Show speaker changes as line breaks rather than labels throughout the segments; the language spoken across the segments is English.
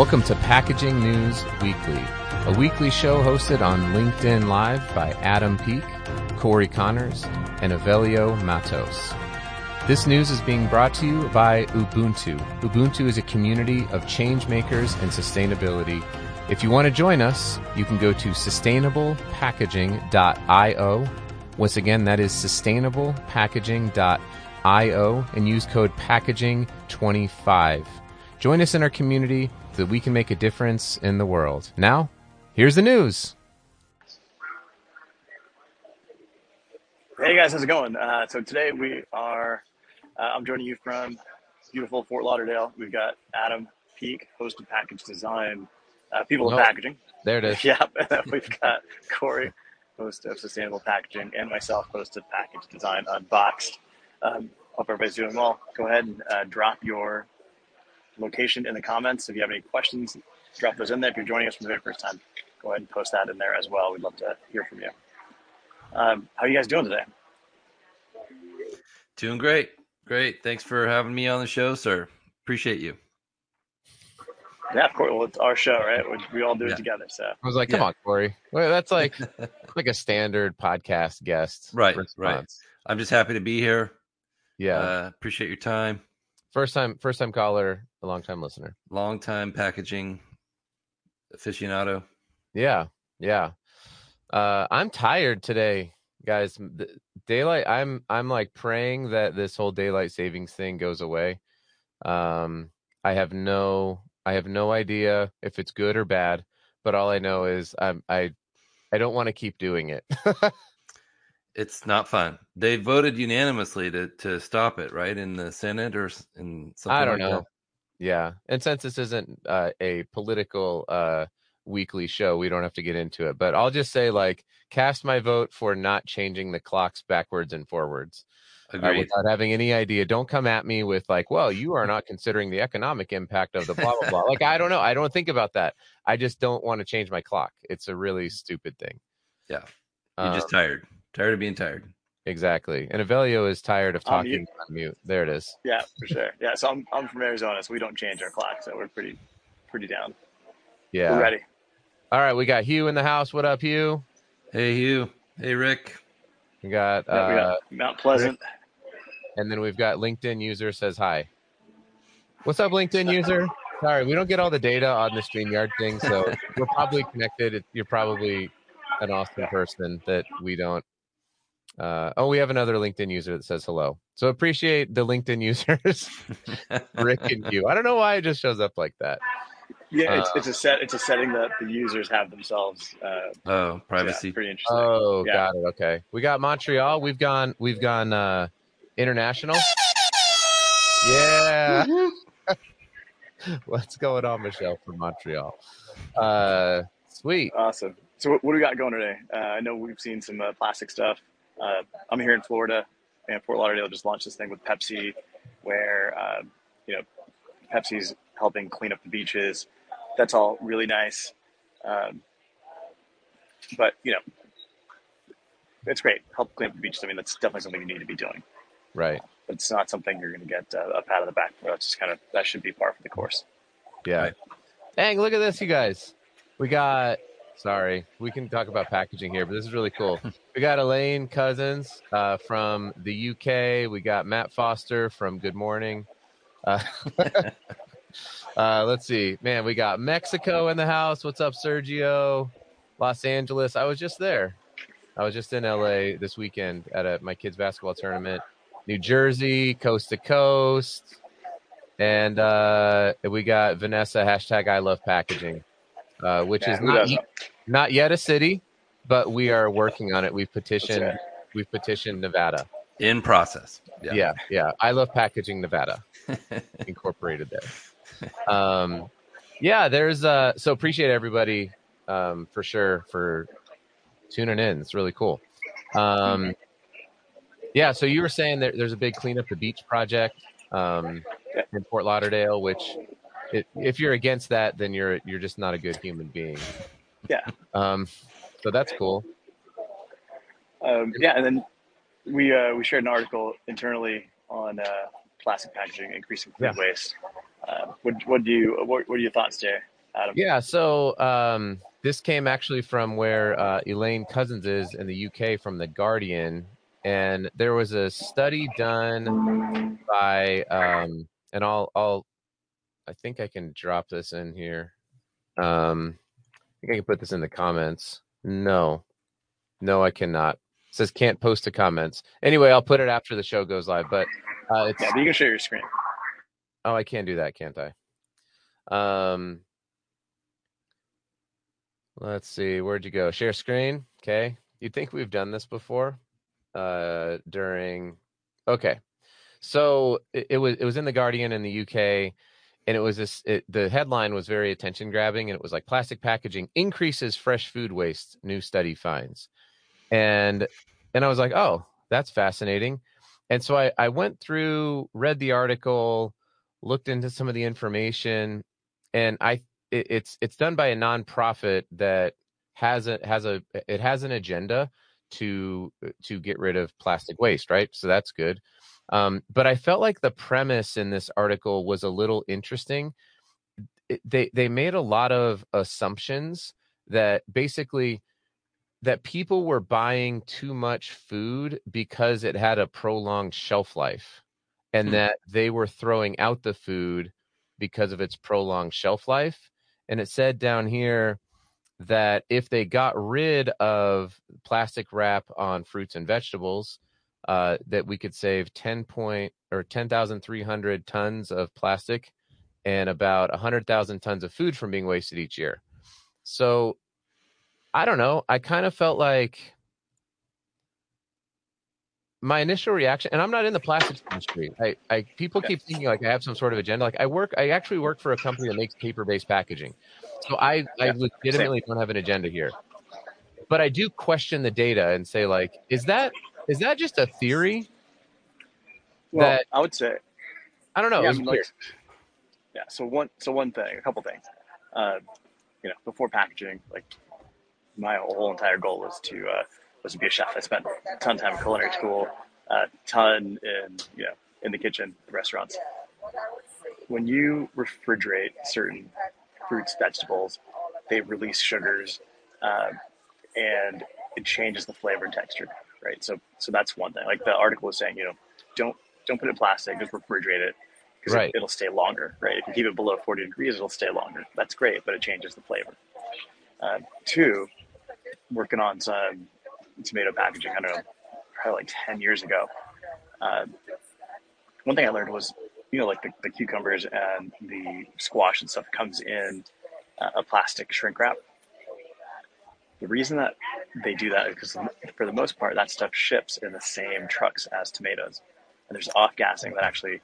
Welcome to Packaging News Weekly, a weekly show hosted on LinkedIn Live by Adam Peek, Corey Connors, and Avelio Matos. This news is being brought to you by Ubuntu. Ubuntu is a community of change makers and sustainability. If you want to join us, you can go to sustainablepackaging.io. Once again, that is sustainablepackaging.io and use code packaging25. Join us in our community that we can make a difference in the world. Now, here's the news.
Hey guys, how's it going? Uh, so today we are, uh, I'm joining you from beautiful Fort Lauderdale. We've got Adam Peek, host of Package Design, uh, People
Oh.
of Packaging.
There it is.
Yeah, we've got Corey, host of Sustainable Packaging, and myself, host of Package Design Unboxed. Um, hope everybody's doing well. Go ahead and uh, drop your location in the comments. If you have any questions, drop those in there. If you're joining us for the very first time, go ahead and post that in there as well. We'd love to hear from you. Um, how are you guys doing today?
Doing great. Great. Thanks for having me on the show, sir. Appreciate you.
Yeah, of course. Well, it's our show, right? We, we all do it
Yeah.
together. So
I was like, come
Yeah.
on, Corey. Well, that's like like a standard podcast guest
Right,
response.
right. I'm just happy to be here.
Yeah.
Uh, appreciate your time.
First time first time caller, a long time listener.
Long time packaging aficionado.
Yeah. Yeah. Uh I'm tired today, guys. Daylight I'm I'm like praying that this whole daylight savings thing goes away. Um I have no I have no idea if it's good or bad, but all I know is I'm I I don't want to keep doing it.
It's not fun. They voted unanimously to to stop it, right? In the Senate or in something
I don't
like
know. Yeah. And since this isn't uh, a political uh, weekly show, we don't have to get into it. But I'll just say, like, cast my vote for not changing the clocks backwards and forwards uh, without having any idea. Don't come at me with, like, well, you are not considering the economic impact of the blah, blah, blah. Like, I don't know. I don't think about that. I just don't want to change my clock. It's a really stupid thing.
Yeah. You're
Um,
just tired. Tired of being tired.
exactly. And Avelio is tired of
On
talking on mute. There it is.
yeah, for sure. Yeah, so I'm, I'm from Arizona, so we don't change our clock, so we're pretty pretty down.
Yeah.
We're ready.
All right. We got Hugh in the house. What up, Hugh?
Hey Hugh. Hey Rick.
We got,
Yeah, we
uh,
got Mount Pleasant.
And then we've got LinkedIn user says hi. What's up, LinkedIn user? Sorry, we don't get all the data on the StreamYard thing, so we're probably connected. You're probably an awesome person that we don't. Uh, oh, we have another LinkedIn user that says hello. So appreciate the LinkedIn users, Rick and you. I don't know why it just shows up like that.
Yeah, it's,
Uh,
it's a set. It's a setting that the users have themselves. Uh,
Oh,
yeah,
privacy.
pretty interesting.
Oh,
Yeah.
got it. Okay, we got Montreal. We've gone. We've gone uh, international. Yeah. What's going on, Michelle from Montreal? Uh, sweet.
Awesome. So what, what do we got going today? Uh, I know we've seen some uh, plastic stuff. Uh, I'm here in Florida, and Fort Lauderdale just launched this thing with Pepsi, where uh, you know Pepsi's helping clean up the beaches. That's all really nice. Um, but you know, it's great. Help clean up the beaches. I mean, that's definitely something you need to be doing.
Right.
But it's not something you're going to get uh, a pat on the back for. That's just kind of that should be par for the course.
Yeah.
Right.
Dang, look at this, you guys. We got. Sorry, we can talk about packaging here, but this is really cool. We got Elaine Cousins uh, from the UK. We got Matt Foster from Good Morning. Uh, uh, let's see, man. We got Mexico in the house. What's up, Sergio? Los Angeles. I was just there. I was just in LA this weekend at a, my kids' basketball tournament. New Jersey, coast to coast. And uh, we got Vanessa hashtag I love packaging, uh, which
Yeah,
is not,
doesn't?
yet a city, but we are working on it. We've petitioned
That's
we've petitioned Nevada.
In process.
Yeah. yeah, I love packaging Nevada incorporated there. Um, yeah, there's uh, so appreciate everybody um, for sure for tuning in. It's really cool. Um, yeah, so you were saying that there's a big clean up the beach project um, in Fort Lauderdale, which it, if you're against that, then you're you're just not a good human being.
Yeah.
Um, so that's cool.
Um, yeah, and then we uh, we shared an article internally on uh, plastic packaging increasing food
Yeah.
waste. Uh, what what do you what, what are your thoughts there? Adam?
Yeah, so um, this came actually from where uh, Elaine Cousins is in the UK from The Guardian. And there was a study done by, um, and I'll, I'll, I think I can drop this in here. Um, I think I can put this in the comments. No, no, I cannot. It says can't post to comments. Anyway, I'll put it after the show goes live. But uh, it's
Yeah, but you can share your screen.
oh, I can't do that, can't I? Um, let's see. Where'd you go? Share screen. Okay. You'd think we've done this before. Uh, during. Okay. So it, it was it was in the Guardian in the UK, and it was this. It, the headline was very attention grabbing, and it was like plastic packaging increases fresh food waste. New study finds, and and I was like, oh, that's fascinating. And so I I went through, read the article, looked into some of the information, and I it, it's it's done by a nonprofit that has a has a it has an agenda to to get rid of plastic waste, right? So that's good. Um, but I felt like the premise in this article was a little interesting. It, they they made a lot of assumptions that basically that people were buying too much food because it had a prolonged shelf life and
Hmm.
that they were throwing out the food because of its prolonged shelf life and it said down here that if they got rid of plastic wrap on fruits and vegetables uh, that we could save 10 point or 10,300 tons of plastic and about 100,000 tons of food from being wasted each year. So I don't know. I kind of felt like my initial reaction, and I'm not in the plastics industry. I, I people keep thinking like I have some sort of agenda. Like I work, I actually work for a company that makes paper-based packaging. So I, I legitimately don't have an agenda here. But I do question the data and say like, is that is that just a theory?
Well,
That-
I would say
I don't know.
yeah,
it was
mean,
weird.
like, yeah. So one, so one thing, a couple things. Uh, you know, before packaging, like my whole entire goal was to uh, was to be a chef. I spent a ton of time in culinary school, a ton in you know in the kitchen, restaurants. When you refrigerate certain fruits, vegetables, they release sugars, um, and it changes the flavor and texture. Right. So so that's one thing. Like the article was saying, you know, don't don't put it in plastic, just refrigerate it because
Right.
it, it'll stay longer, right? If you keep it below 40 degrees, it'll stay longer. That's great, but it changes the flavor. Uh, two, working on some tomato packaging, I don't know, probably like 10 years ago. Uh, one thing I learned was, you know, like the, the cucumbers and the squash and stuff comes in uh, a plastic shrink wrap. The reason that they do that is because, for the most part, that stuff ships in the same trucks as tomatoes. And there's off gassing that actually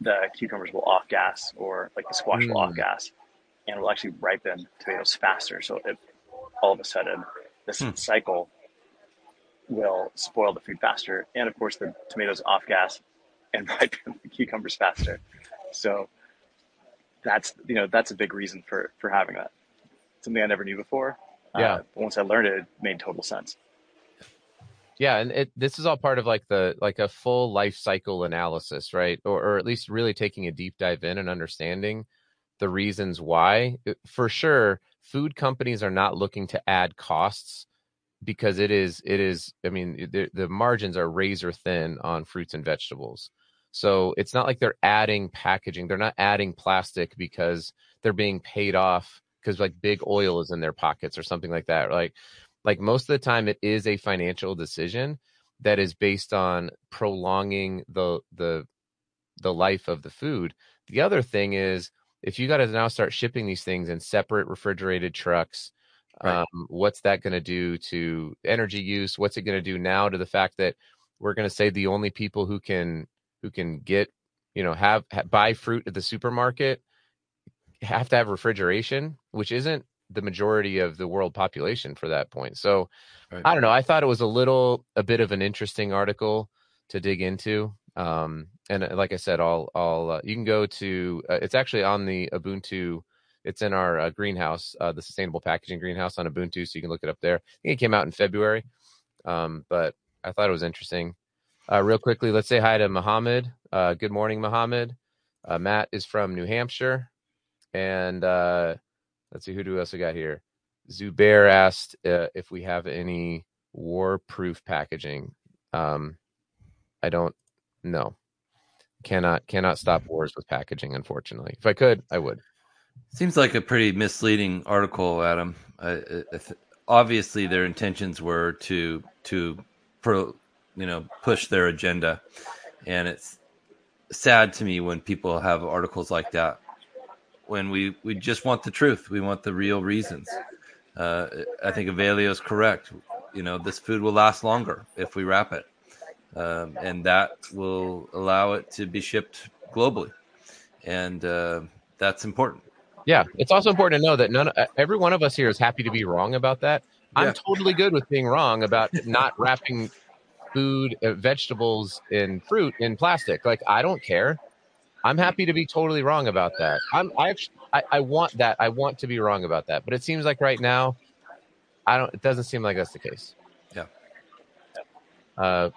the cucumbers will off gas or like the squash will off
Mm.
gas and will actually ripen tomatoes faster. So it, all of a sudden, this
Hmm.
cycle will spoil the food faster. And of course, the tomatoes off gas and ripen the cucumbers faster. So that's you know that's a big reason for for having that. Something I never knew before.
Yeah.
Uh, once I learned it, it made total sense.
Yeah, and it this is all part of like the like a full life cycle analysis, right? Or or at least really taking a deep dive in and understanding the reasons why. For sure, food companies are not looking to add costs because it is it is I mean the, the margins are razor thin on fruits and vegetables. So it's not like they're adding packaging. They're not adding plastic because they're being paid off because like big oil is in their pockets or something like that. Like like most of the time it is a financial decision that is based on prolonging the the the life of the food. The other thing is if you got to now start shipping these things in separate refrigerated trucks,
Right.
um, what's that going to do to energy use? What's it going to do now to the fact that we're going to say the only people who can who can get you know have, ha buy fruit at the supermarket have to have refrigeration, which isn't the majority of the world population for that point. So
Right.
I don't know. I thought it was a little a bit of an interesting article to dig into. Um, and uh, like I said, I'll I'll uh, you can go to uh, it's actually on the Ubuntu. It's in our uh, greenhouse, uh, the sustainable packaging greenhouse on Ubuntu, so you can look it up there. I think it came out in February, um, but I thought it was interesting. Uh, real quickly, let's say hi to Mohammed. Uh, good morning, Mohammed. Uh, Matt is from New Hampshire. And uh, let's see, who do we also got here? Zubair asked uh, if we have any war-proof packaging. Um, I don't know. Cannot cannot stop wars with packaging. Unfortunately, if I could, I would.
Seems like a pretty misleading article, Adam. I, I th- obviously, their intentions were to to pro, you know push their agenda, and it's sad to me when people have articles like that. When we we just want the truth, we want the real reasons. Uh, I think Avelio is correct. You know, this food will last longer if we wrap it um, and that will allow it to be shipped globally, and uh, that's important.
Yeah, it's also important to know that none, uh, every one of us here is happy to be wrong about that. I'm totally good with being wrong about not wrapping food, uh, vegetables, and fruit in plastic. Like I don't care. I'm happy to be totally wrong about that. I'm I actually I, I want that. I want to be wrong about that. But it seems like right now, I don't. It doesn't seem like that's the case.
Yeah.
Uh,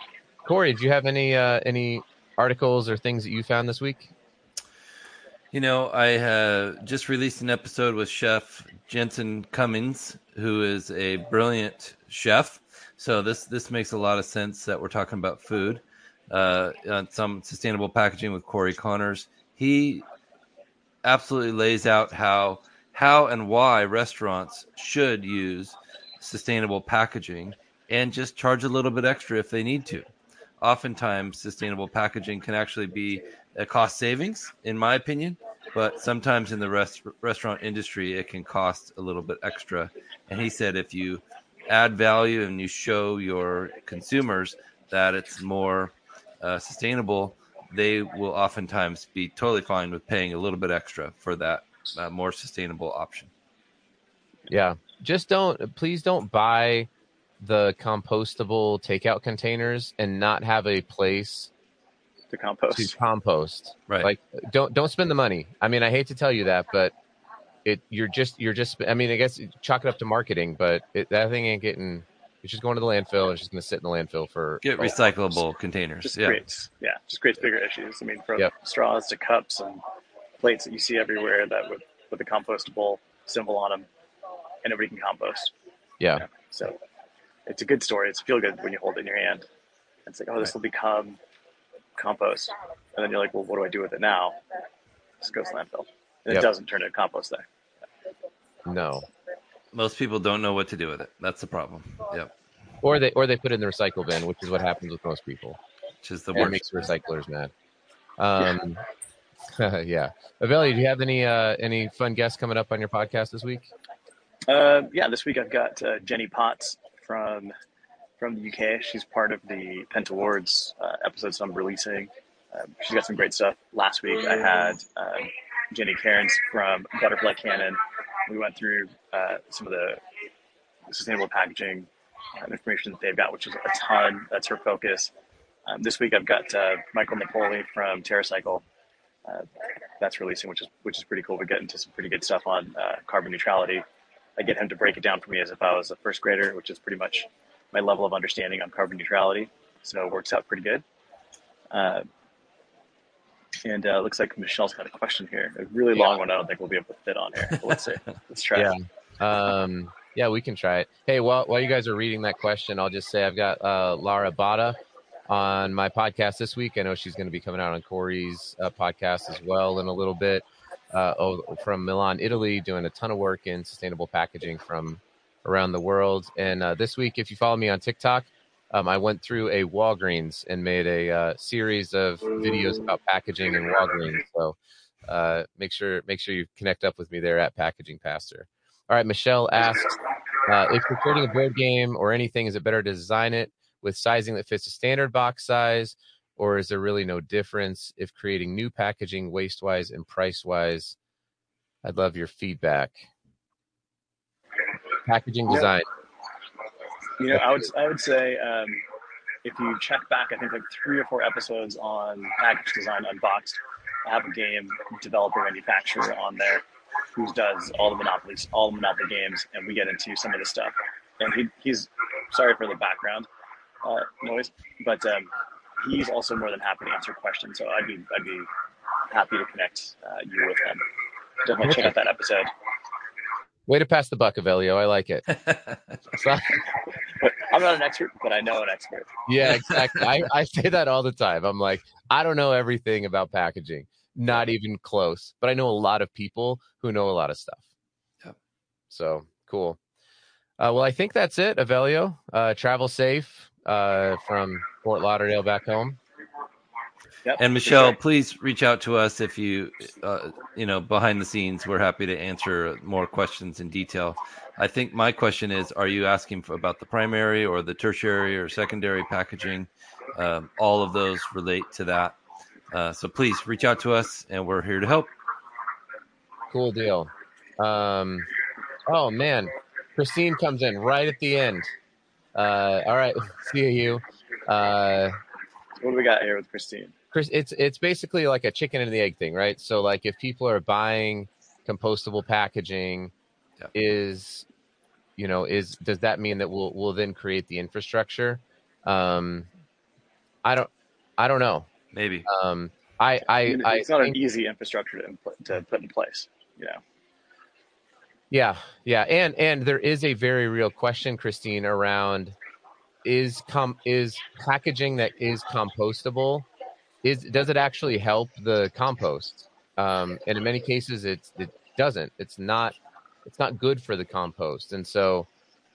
Corey, do you have any uh, any articles or things that you found this week?
You know, I uh, just released an episode with Chef Jensen Cummings, who is a brilliant chef. So this this makes a lot of sense that we're talking about food. Uh, on some sustainable packaging with Corey Connors. He absolutely lays out how how and why restaurants should use sustainable packaging and just charge a little bit extra if they need to. Oftentimes, sustainable packaging can actually be a cost savings, in my opinion, but sometimes in the rest, restaurant industry, it can cost a little bit extra. And he said if you add value and you show your consumers that it's more uh, sustainable, they will oftentimes be totally fine with paying a little bit extra for that uh, more sustainable option.
Yeah. Just don't please don't buy the compostable takeout containers and not have a place
to compost.
to compost.
Right.
Like don't don't spend the money. I mean, I hate to tell you that, but it you're just you're just I mean, I guess chalk it up to marketing, but it, that thing ain't getting it's just going to the landfill. It's just going to sit in the landfill for
Get recyclable containers.
just
Yeah.
creates yeah, just creates bigger issues. I mean, from
Yep.
straws to cups and plates that you see everywhere that with with the compostable symbol on them, and nobody can compost.
Yeah.
So it's a good story. It's feel good when you hold it in your hand. It's like, oh, this will become compost, and then you're like, well, what do I do with it now? Just goes to landfill, and
Yep.
it doesn't turn into compost there.
No.
Most people don't know what to do with it. That's the problem. Yep.
Or they or they put it in the recycle bin, which is what happens with most people.
Which is the
And it
worst.
makes recyclers mad. Um yeah. Avelio, do you have any uh any fun guests coming up on your podcast this week?
Uh, yeah, this week I've got uh, Jenny Potts from from the UK. She's part of the Pentawards uh, episodes I'm releasing. Um, she's got some great stuff. Last week I had um, Jenny Cairns from Butterfly Cannon. We went through uh, some of the sustainable packaging uh, information that they've got, which is a ton. That's her focus. Um, this week I've got uh, Michael Napoli from TerraCycle. Uh, that's releasing, which is which is pretty cool. We get into some pretty good stuff on uh, carbon neutrality. I get him to break it down for me as if I was a first grader, which is pretty much my level of understanding on carbon neutrality. So it works out pretty good. And uh, looks like Michelle's got a question here. A really long one. I don't think we'll be able to fit on here. But let's see. Let's try.
Yeah.
it.
Um, yeah, we can try it. Hey, while while you guys are reading that question, I'll just say I've got uh, Lara Bada on my podcast this week. I know she's going to be coming out on Corey's uh, podcast as well in a little bit. Uh, oh, from Milan, Italy, doing a ton of work in sustainable packaging from around the world. And uh, this week, if you follow me on TikTok, um, I went through a Walgreens and made a uh, series of videos about packaging and Walgreens. So uh, make sure make sure you connect up with me there at Packaging Pastor. All right, Michelle asks uh, if you're creating a board game or anything, is it better to design it with sizing that fits a standard box size, or is there really no difference if creating new packaging waste wise and price wise? I'd love your feedback. Packaging
Yeah. You know, I would I would say um, if you check back, I think like three or four episodes on package design unboxed, I have a game developer manufacturer on there who does all the monopolies, all the monopoly games, and we get into some of the stuff. And he, he's sorry for the background uh, noise, but um, he's also more than happy to answer questions. So I'd be I'd be happy to connect uh, you with him. definitely check out that episode.
Way to pass the buck, Avelio. I like it. So-
I'm not an expert, but I know an expert.
yeah, exactly. I, I say that all the time. I'm like, I don't know everything about packaging, not even close, but I know a lot of people who know a lot of stuff.
Yeah.
So cool. Uh, well, I think that's it, Avelio. Uh, travel safe uh, from Fort Lauderdale back home.
Yep,
And Michelle,
sure.
please reach out to us if you, uh, you know, behind the scenes. We're happy to answer more questions in detail. I think my question is: Are you asking for, about the primary or the tertiary or secondary packaging? Um, all of those relate to that. Uh, so please reach out to us, and we're here to help.
Cool deal. Um, oh man, Christine comes in right at the end. Uh, all right, see you. Uh,
What do we got here with Christine?
Chris, it's it's basically like a chicken and the egg thing, right? So like if people are buying compostable packaging,
Yep.
is you know is does that mean that we'll we'll then create the infrastructure? Um, I don't I don't know.
Maybe.
Um, I I,
I mean,
I
it's not
think-
an easy infrastructure to, impl- to put in place. You know,
Yeah, yeah, and and there is a very real question, Christine, around is com is packaging that is compostable is does it actually help the compost? Um, and in many cases, it it doesn't. It's not it's not good for the compost, and so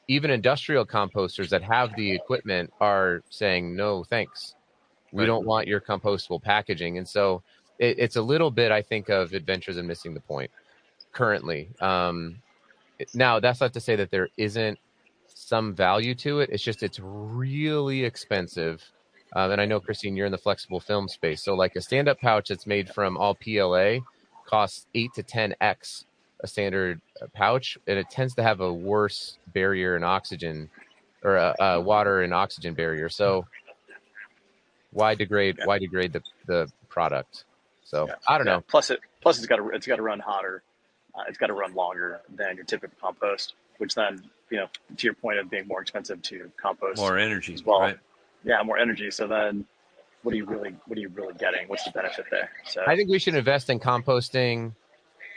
even industrial composters that have the equipment are saying no, thanks. We
Right.
don't want your compostable packaging, and so it, it's a little bit, I think, of adventures in missing the point currently. Um, now, that's not to say that there isn't some value to it. It's just it's really expensive. Um, and I know, Christine, you're in the flexible film space. So, like a stand up pouch that's made from all PLA costs eight to 10x a standard uh, pouch, and it tends to have a worse barrier and oxygen or a, a water and oxygen barrier. So, why degrade?
Yeah.
Why degrade the, the product? So,
Yeah.
I don't
Yeah.
know.
Plus, it plus it's got to it's got to run hotter. Uh, it's got to run longer than your typical compost, which then you know to your point of being more expensive to compost.
More energy,
as well.
right?
Yeah, more energy. So then, what are you really what are you really getting? What's the benefit there? So
I think we should invest in composting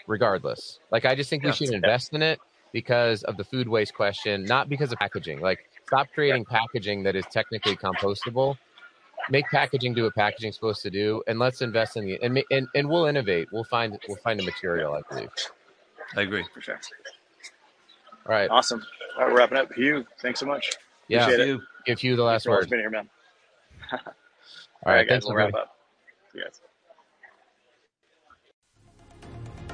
regardless. Like I just think
Yeah.
we should invest in it because of the food waste question, not because of packaging. Like stop creating packaging that is technically compostable. Make packaging do what packaging's supposed to do, and let's invest in the and and, and we'll innovate. We'll find we'll find a material, I believe.
I agree.
for sure.
All right,
Awesome. All right, we're wrapping up. Hugh, thanks so much.
Yeah.
Appreciate.
You.
Give you the last
Thanks
word.
being here, man.
All
All
right,
right, guys,
thanks,
we'll wrap up. See you guys.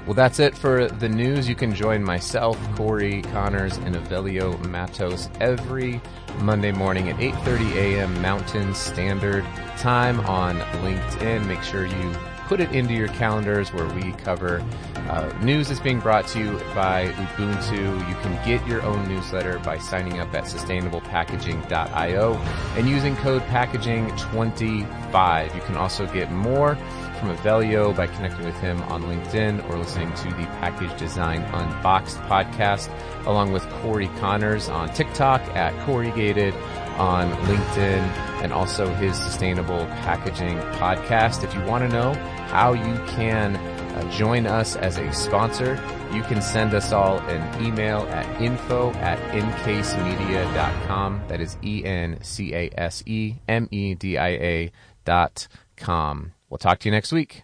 Well, that's it for the news. You can join myself, Corey Connors, and Avelio Matos every Monday morning at 8:30 a.m. Mountain Standard Time on LinkedIn. Make sure you put it into your calendars where we cover uh, news that's being brought to you by Ubuntu. You can get your own newsletter by signing up at sustainablepackaging.io and using code packaging25. You can also get more from Avelio by connecting with him on LinkedIn or listening to the Package Design Unboxed podcast, along with Corey Connors on TikTok at Corrugated, on LinkedIn, and also his Sustainable Packaging podcast. If you want to know how you can uh, join us as a sponsor, you can send us all an email at info at encasemedia.com. That is E N C A S E M E D I A dot com. We'll talk to you next week.